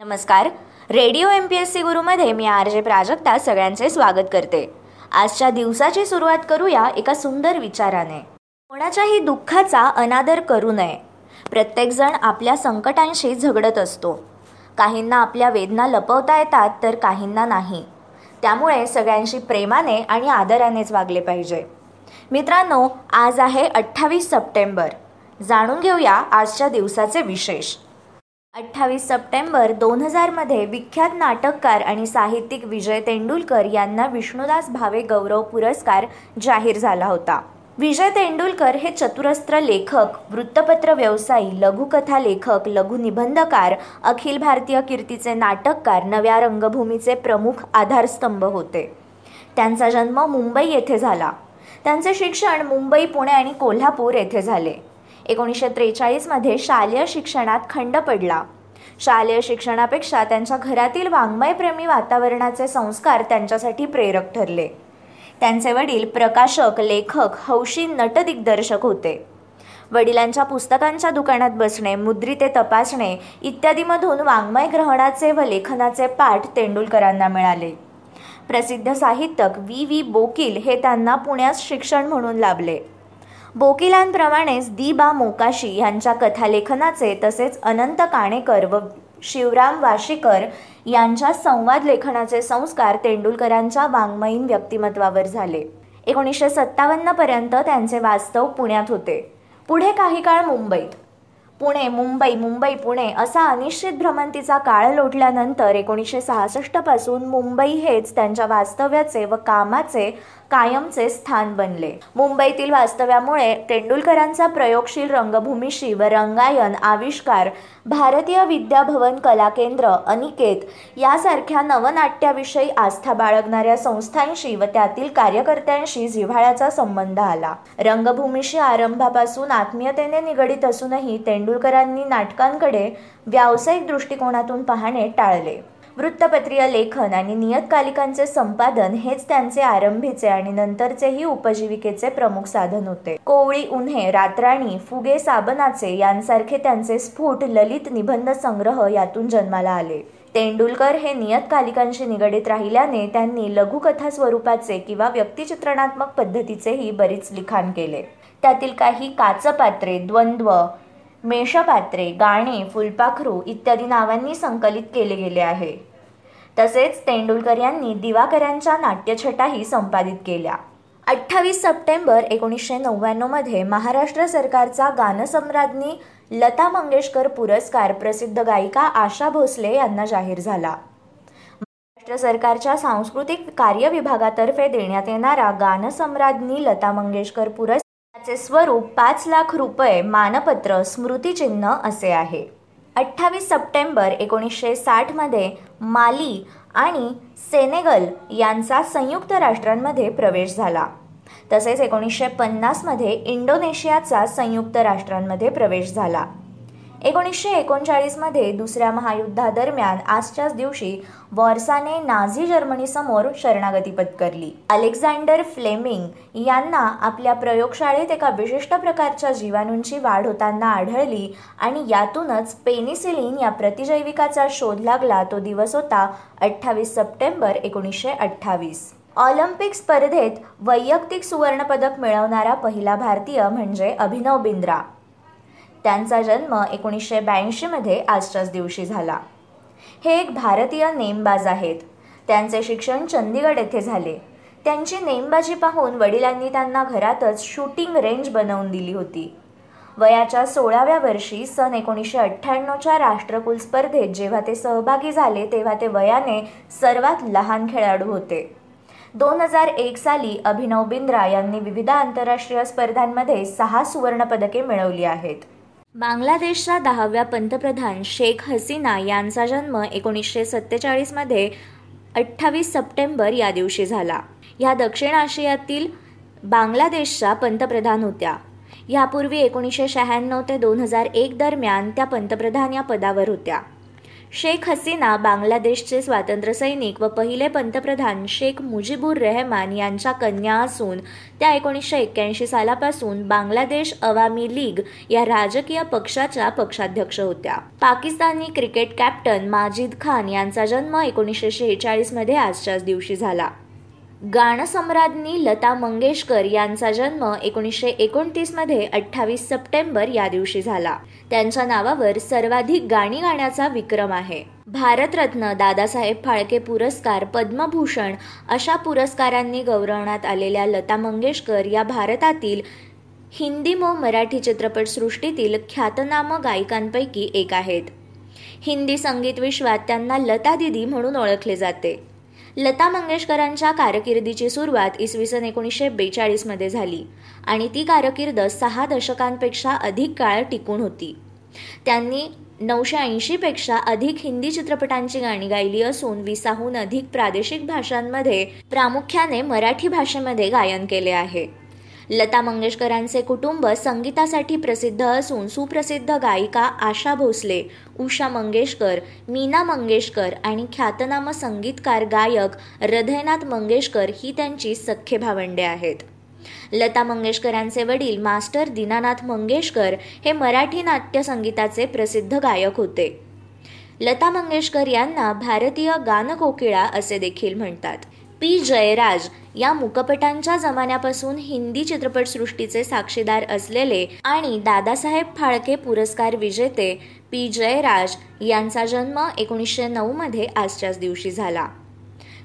नमस्कार. Radio M P S C गुरुमध्ये मी R J Prajakta सगळ्यांचे स्वागत करते. आजच्या दिवसाची सुरुवात करूया एका सुंदर विचाराने. कोणाच्याही दुःखाचा अनादर करू नये. प्रत्येकजण आपल्या संकटांशी झगडत असतो. काहींना आपल्या वेदना लपवता येतात तर काहींना नाही. त्यामुळे सगळ्यांशी प्रेमाने आणि आदरानेच वागले पाहिजे. मित्रांनो आज आहे अठ्ठावीस सप्टेंबर. जाणून घेऊया आजच्या दिवसाचे विशेष. अठ्ठावीस सप्टेंबर दोन हजारमध्ये विख्यात नाटककार आणि साहित्यिक विजय तेंडुलकर यांना विष्णुदास भावे गौरव पुरस्कार जाहीर झाला होता. विजय तेंडुलकर हे चतुरस्त्र लेखक वृत्तपत्र व्यवसायी लघुकथा लेखक लघुनिबंधकार अखिल भारतीय कीर्तीचे नाटककार नव्या रंगभूमीचे प्रमुख आधारस्तंभ होते. त्यांचा जन्म मुंबई येथे झाला. त्यांचे शिक्षण मुंबई पुणे आणि कोल्हापूर येथे झाले. एकोणीसशे त्रेचाळीसमध्ये शालेय शिक्षणात खंड पडला. शालेय शिक्षणापेक्षा त्यांच्या घरातील वाङ्मयप्रेमी वातावरणाचे संस्कार त्यांच्यासाठी प्रेरक ठरले. त्यांचे वडील प्रकाशक लेखक हौशी नटदिग्दर्शक होते. वडिलांच्या पुस्तकांच्या दुकानात बसणे मुद्रिते तपासणे इत्यादीमधून वाङ्मय ग्रहणाचे व लेखनाचे पाठ तेंडुलकरांना मिळाले. प्रसिद्ध साहित्यक व्ही. व्ही. बोकील हे त्यांना पुण्यात शिक्षण म्हणून लाभले. बोकिलांप्रमाणेच दिबा बा मोकाशी यांच्या कथालेखनाचे तसेच अनंत काणेकर व शिवराम वाशीकर यांच्या संवाद लेखनाचे संस्कार तेंडुलकरांच्या वाङ्मयीन व्यक्तिमत्वावर झाले. एकोणीसशे सत्तावन्नपर्यंत त्यांचे वास्तव पुण्यात होते. पुढे काही काळ मुंबईत. पुणे मुंबई मुंबई पुणे असा अनिश्चित भ्रमंतीचा काळ लोटल्यानंतर एकोणीसशे सहासष्टपासून मुंबई हेच त्यांच्या वास्तव्याचे व कामाचे कायमचे स्थान बनले. मुंबईतील वास्तव्यामुळे तेंडुलकरांचा प्रयोगशील रंगभूमीशी व रंगायन आविष्कार भारतीय विद्याभवन कला केंद्र अनिकेत यासारख्या नवनाट्याविषयी आस्था बाळगणाऱ्या संस्थांशी व त्यातील कार्यकर्त्यांशी जिव्हाळ्याचा संबंध आला. रंगभूमीशी आरंभापासून आत्मीयतेने निगडीत असूनही तेंडुलकरांनी नाटकांकडे व्यावसायिक दृष्टिकोनातून पाहणे टाळले. वृत्तपत्रीय लेखन आणि नियतकालिकांचे संपादन हेच त्यांचे आरंभीचे आणि नंतरचेही उपजीविकेचे प्रमुख साधन होते. कोवळी उन्हे रात्राणी फुगे साबनाचे यांसारखे त्यांचे स्फुट ललित निबंध संग्रह यातून जन्माला आले. तेंडुलकर हे नियतकालिकांशी निगडीत राहिल्याने त्यांनी लघुकथा स्वरूपाचे किंवा व्यक्तिचित्रणात्मक पद्धतीचेही बरीच लिखाण केले. त्यातील काही काचपात्रे द्वंद्व मेषपात्रे गाणे फुलपाखरू इत्यादी नावांनी संकलित केले गेले आहे. तसेच तेंडुलकर यांनी दिवाकरांच्या नाट्यछटाही संपादित केल्या. अठ्ठावीस सप्टेंबर एकोणीसशे नव्याण्णवमध्ये महाराष्ट्र सरकारचा गानसम्राज्ञी लता मंगेशकर पुरस्कार प्रसिद्ध गायिका आशा भोसले यांना जाहीर झाला. महाराष्ट्र सरकारच्या सांस्कृतिक कार्य विभागातर्फे देण्यात येणारा गानसम्राज्ञी लता मंगेशकर पुरस्कार याचे स्वरूप पाच लाख रुपये मानपत्र स्मृतिचिन्ह असे आहे. अठ्ठावीस सप्टेंबर एकोणीसशे साठमध्ये माली आणि सेनेगल यांचा संयुक्त राष्ट्रांमध्ये प्रवेश झाला. तसेच एकोणीसशे पन्नासमध्ये इंडोनेशियाचा संयुक्त राष्ट्रांमध्ये प्रवेश झाला. एकोणीसशे एकोणचाळीसमध्ये दुसऱ्या महायुद्धादरम्यान आजच्याच दिवशी वॉर्साने नाझी जर्मनीसमोर शरणागती पत्करली. अलेक्झांडर फ्लेमिंग यांना आपल्या प्रयोगशाळेत एका विशिष्ट प्रकारच्या जीवाणूंची वाढ होताना आढळली आणि यातूनच पेनिसिलिन या प्रतिजैविकाचा शोध लागला. तो दिवस होता अठ्ठावीस सप्टेंबर एकोणीसशे अठ्ठावीस. ऑलिम्पिक स्पर्धेत वैयक्तिक सुवर्णपदक मिळवणारा पहिला भारतीय म्हणजे अभिनव बिंद्रा. त्यांचा जन्म एकोणीसशे ब्याऐंशीमध्ये आजच्याच दिवशी झाला. हे एक भारतीय नेमबाज आहेत. त्यांचे शिक्षण चंदीगड येथे झाले. त्यांची नेमबाजी पाहून वडिलांनी त्यांना घरातच शूटिंग रेंज बनवून दिली होती. वयाच्या सोळाव्या वर्षी सन एकोणीसशे अठ्ठ्याण्णवच्या राष्ट्रकुल स्पर्धेत जेव्हा ते सहभागी झाले तेव्हा ते वयाने सर्वात लहान खेळाडू होते. दोन हजार एक साली अभिनव बिंद्रा यांनी विविध आंतरराष्ट्रीय स्पर्धांमध्ये सहा सुवर्णपदके मिळवली आहेत. बांगलादेशच्या दहाव्या पंतप्रधान शेख हसीना यांचा जन्म एकोणीसशे सत्तेचाळीसमध्ये अठ्ठावीस सप्टेंबर या दिवशी झाला. ह्या दक्षिण आशियातील बांगलादेशच्या पंतप्रधान होत्या. यापूर्वी एकोणीसशे शहाण्णव ते दोन हजार एक दरम्यान त्या पंतप्रधान या पदावर होत्या. शेख हसीना बांगलादेशचे स्वातंत्र्यसैनिक व पहिले पंतप्रधान शेख मुजीबुर रेहमान यांच्या कन्या असून त्या एकोणीसशे एक्क्याऐंशी सालापासून बांगलादेश अवामी लीग या राजकीय पक्षाच्या पक्षाध्यक्ष होत्या. पाकिस्तानी क्रिकेट कॅप्टन माजिद खान यांचा जन्म एकोणीसशे शेहेचाळीसमध्ये आजच्याच दिवशी झाला. गाणसम्राज्ञी लता मंगेशकर यांचा जन्म एकोणीसशे एकोणतीसमध्ये अठ्ठावीस सप्टेंबर या दिवशी झाला. त्यांच्या नावावर सर्वाधिक गाणी गाण्याचा विक्रम आहे. भारतरत्न दादासाहेब फाळके पुरस्कार पद्मभूषण अशा पुरस्कारांनी गौरवण्यात आलेल्या लता मंगेशकर या भारतातील हिंदी व मराठी चित्रपटसृष्टीतील ख्यातनाम गायिकांपैकी एक आहेत. हिंदी संगीत विश्वात त्यांना लता दिदी म्हणून ओळखले जाते. लता मंगेशकरांच्या कारकिर्दीची सुरुवात इसवी सन एकोणीसशे बेचाळीसमध्ये झाली आणि ती कारकिर्द सहा दशकांपेक्षा अधिक काळ टिकून होती. त्यांनी नऊशे ऐंशीपेक्षा अधिक हिंदी चित्रपटांची गाणी गायली असून विसाहून अधिक प्रादेशिक भाषांमध्ये प्रामुख्याने मराठी भाषेमध्ये गायन केले आहे. लता मंगेशकरांचे कुटुंब संगीतासाठी प्रसिद्ध असून सुप्रसिद्ध गायिका आशा भोसले उषा मंगेशकर मीना मंगेशकर आणि ख्यातनाम संगीतकार गायक हृदयनाथ मंगेशकर ही त्यांची सख्खे भावंडे आहेत. लता मंगेशकरांचे वडील मास्टर दीनानाथ मंगेशकर हे मराठी नाट्यसंगीताचे प्रसिद्ध गायक होते. लता मंगेशकर यांना भारतीय गानकोकिळा असे देखील म्हणतात. पी. जयराज या मुकपटांच्या जमान्यापासून हिंदी चित्रपटसृष्टीचे साक्षीदार असलेले आणि दादासाहेब फाळके पुरस्कार विजेते पी. जयराज यांचा जन्म एकोणीसशे नऊमध्ये आजच्याच दिवशी झाला.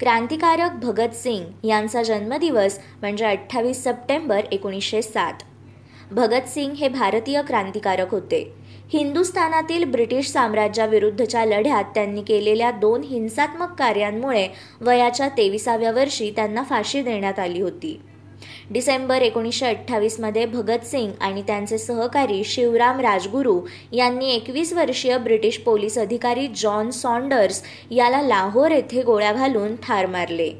क्रांतिकारक भगतसिंग यांचा जन्मदिवस म्हणजे अठ्ठावीस सप्टेंबर एकोणीसशे सात. भगतसिंग हे भारतीय क्रांतिकारक होते. हिंदुस्थानातील ब्रिटिश साम्राज्याविरुद्धच्या लढ्यात त्यांनी केलेल्या दोन हिंसात्मक कार्यांमुळे वयाच्या तेविसाव्या वर्षी त्यांना फाशी देण्यात आली होती. डिसेंबर एकोणीसशे अठ्ठावीसमध्ये भगतसिंग आणि त्यांचे सहकारी शिवराम राजगुरू यांनी एकवीस वर्षीय ब्रिटिश पोलीस अधिकारी जॉन सॉन्डर्स याला लाहोर येथे गोळ्या घालून ठार मारले.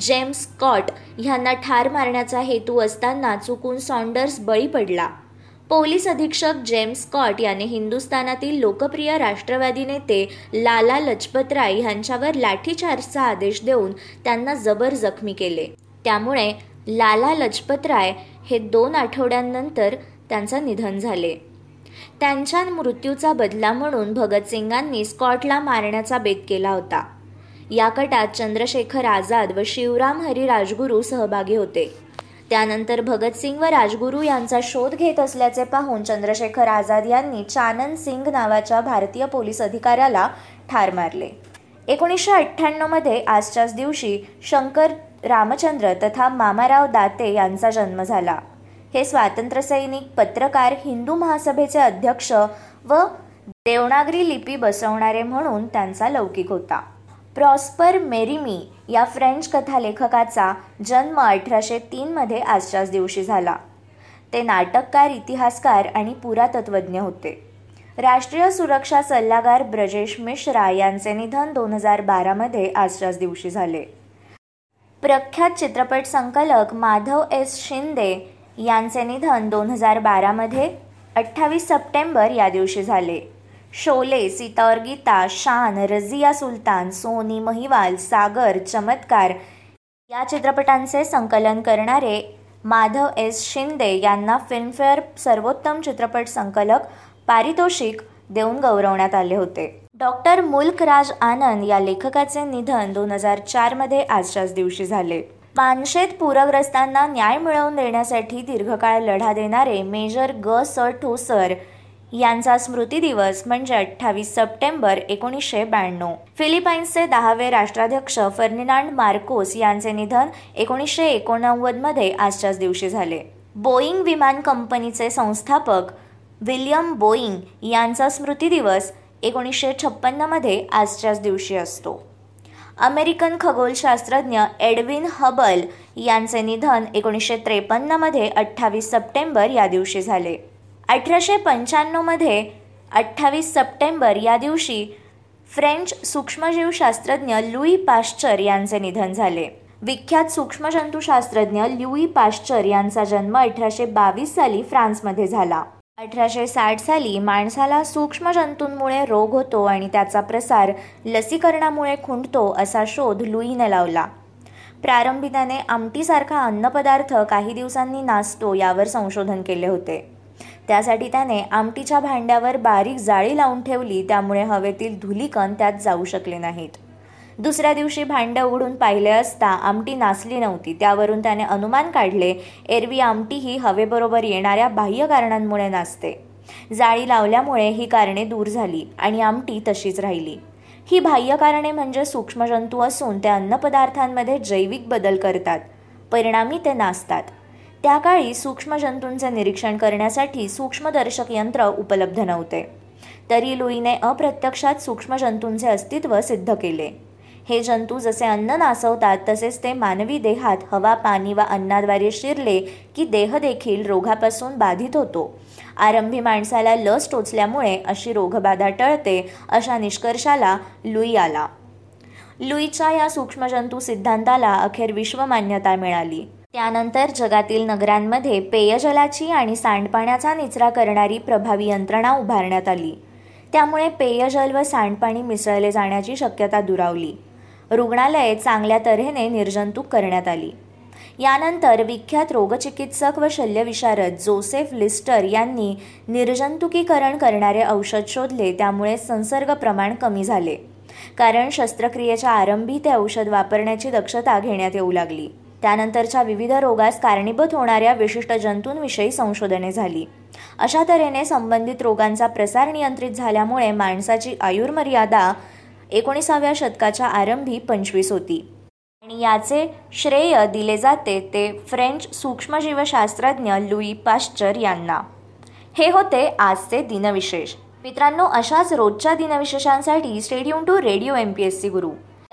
जेम्स स्कॉट यांना ठार मारण्याचा हेतू असताना चुकून सॉन्डर्स बळी पडला. पोलीस अधीक्षक जेम्स स्कॉट याने हिंदुस्थानातील लोकप्रिय राष्ट्रवादी नेते लाला लजपतराय यांच्यावर लाठीचार्जचा आदेश देऊन त्यांना जबर जखमी केले. त्यामुळे लाला लजपतराय हे दोन आठवड्यांनंतर त्यांचं निधन झाले. त्यांच्या मृत्यूचा बदला म्हणून भगतसिंगांनी स्कॉटला मारण्याचा बेत केला होता. या कटात चंद्रशेखर आझाद व शिवराम हरी राजगुरू सहभागी होते. त्यानंतर भगतसिंग व राजगुरू यांचा शोध घेत असल्याचे पाहून चंद्रशेखर आझाद यांनी चानन सिंग नावाच्या भारतीय पोलीस अधिकाऱ्याला ठार मारले. एकोणीसशे अठ्ठ्याण्णवमध्ये आजच्याच दिवशी शंकर रामचंद्र तथा मामाराव दाते यांचा जन्म झाला. हे स्वातंत्र्यसैनिक पत्रकार हिंदू महासभेचे अध्यक्ष व देवनागरी लिपी बसवणारे म्हणून त्यांचा लौकिक होता. प्रॉस्पर मेरीमी या फ्रेंच कथालेखकाचा जन्म अठराशे तीनमध्ये आजच्याच दिवशी झाला. ते नाटककार इतिहासकार आणि पुरातत्वज्ञ होते. राष्ट्रीय सुरक्षा सल्लागार ब्रजेश मिश्रा यांचे निधन दोन हजार बारामध्ये आजच्याच दिवशी झाले. प्रख्यात चित्रपट संकलक माधव एस शिंदे यांचे निधन दोन हजार बारामध्ये अठ्ठावीस सप्टेंबर या दिवशी झाले. शोले सीतावर गीता शान रझिया सुलतान सोनी महिवाल सागर चमत्कार या चित्रपटांचे संकलन करणारे माधव एस. शिंदे यांना फिल्मफेअर सर्वोत्तम चित्रपट संकलक पारितोषिक देऊन गौरवण्यात आले होते. डॉक्टर मुल्कराज आनंद या लेखकाचे निधन दोन हजार चारमध्ये आजच्याच दिवशी झाले. मानशेत पूरग्रस्तांना न्याय मिळवून देण्यासाठी दीर्घकाळ लढा देणारे मेजर ग. स. ठोसर यांचा स्मृती दिवस म्हणजे अठ्ठावीस सप्टेंबर एकोणीसशे ब्याण्णव. फिलिपाईन्सचे दहावे राष्ट्राध्यक्ष फर्निनांड मार्कोस यांचे निधन एकोणीसशे एकोणनव्वदमध्ये आजच्याच दिवशी झाले. बोईंग विमान कंपनीचे संस्थापक विल्यम बोईंग यांचा स्मृती दिवस एकोणीसशे छप्पन्नमध्ये आजच्याच दिवशी असतो. अमेरिकन खगोलशास्त्रज्ञ एडविन हबल यांचे निधन एकोणीसशे त्रेपन्नमध्ये अठ्ठावीस सप्टेंबर या दिवशी झाले. अठराशे पंच्याण्णवमध्ये अठ्ठावीस सप्टेंबर या दिवशी फ्रेंच सूक्ष्मजीवशास्त्रज्ञ लुई पाश्चर यांचे निधन झाले. विख्यात सूक्ष्मजंतुशास्त्रज्ञ ल्युई पाश्चर यांचा जन्म अठराशे बावीस साली फ्रान्समध्ये झाला. अठराशे साठ साली माणसाला सूक्ष्मजंतूंमुळे रोग होतो आणि त्याचा प्रसार लसीकरणामुळे खुंटतो असा शोध लुईने लावला. प्रारंभी त्याने आमटीसारखा अन्नपदार्थ काही दिवसांनी नाचतो यावर संशोधन केले होते. त्यासाठी त्याने आमटीच्या भांड्यावर बारीक जाळी लावून ठेवली त्यामुळे हवेतील धुलीकण त्यात जाऊ शकले नाहीत. दुसऱ्या दिवशी भांडं उघडून पाहिले असता आमटी नाचली नव्हती. त्यावरून त्याने अनुमान काढले एरवी आमटी ही हवेबरोबर येणाऱ्या बाह्य कारणांमुळे नाचते जाळी लावल्यामुळे ही कारणे दूर झाली आणि आमटी तशीच राहिली. ही बाह्य कारणे म्हणजे सूक्ष्मजंतू असून ते अन्नपदार्थांमध्ये जैविक बदल करतात. परिणामी ते नाचतात त्या काळी सूक्ष्मजंतूंचे निरीक्षण करण्यासाठी सूक्ष्मदर्शक यंत्र उपलब्ध नव्हते. तरी लुईने अप्रत्यक्षात सूक्ष्मजंतूंचे अस्तित्व सिद्ध केले. हे जंतू जसे अन्न नासवतात तसेच ते मानवी देहात हवा पाणी व अन्नाद्वारे शिरले की देह देखील रोगापासून बाधित होतो. आरंभी माणसाला लस टोचल्यामुळे अशी रोगबाधा टळते अशा निष्कर्षाला लुई आला. लुईच्या या सूक्ष्मजंतू सिद्धांताला अखेर विश्वमान्यता मिळाली. त्यानंतर जगातील नगरांमध्ये पेयजलाची आणि सांडपाण्याचा निचरा करणारी प्रभावी यंत्रणा उभारण्यात आली. त्यामुळे पेयजल व सांडपाणी मिसळले जाण्याची शक्यता दुरावली. रुग्णालये चांगल्या तऱ्हेने निर्जंतुक करण्यात आली. यानंतर विख्यात रोगचिकित्सक व शल्यविशारद जोसेफ लिस्टर यांनी निर्जंतुकीकरण करणारे औषध शोधले त्यामुळे संसर्ग प्रमाण कमी झाले. कारण शस्त्रक्रियेच्या आरंभी ते औषध वापरण्याची दक्षता घेण्यात येऊ लागली. त्यानंतरच्या विविध रोगास कारणीभूत होणाऱ्या विशिष्ट जंतूंविषयी संशोधने झाली. अशा तऱ्हेने संबंधित रोगांचा प्रसार नियंत्रित झाल्यामुळे माणसाची आयुर्मर्यादा एकोणीसाव्या शतकाच्या आरंभी पंचवीस होती. आणि याचे श्रेय दिले जाते ते फ्रेंच सूक्ष्मजीवशास्त्रज्ञ लुई पाश्चर यांना. हे होते आजचे दिनविशेष. मित्रांनो अशाच रोजच्या दिनविशेषांसाठी stay tuned to radio M P S C Guru.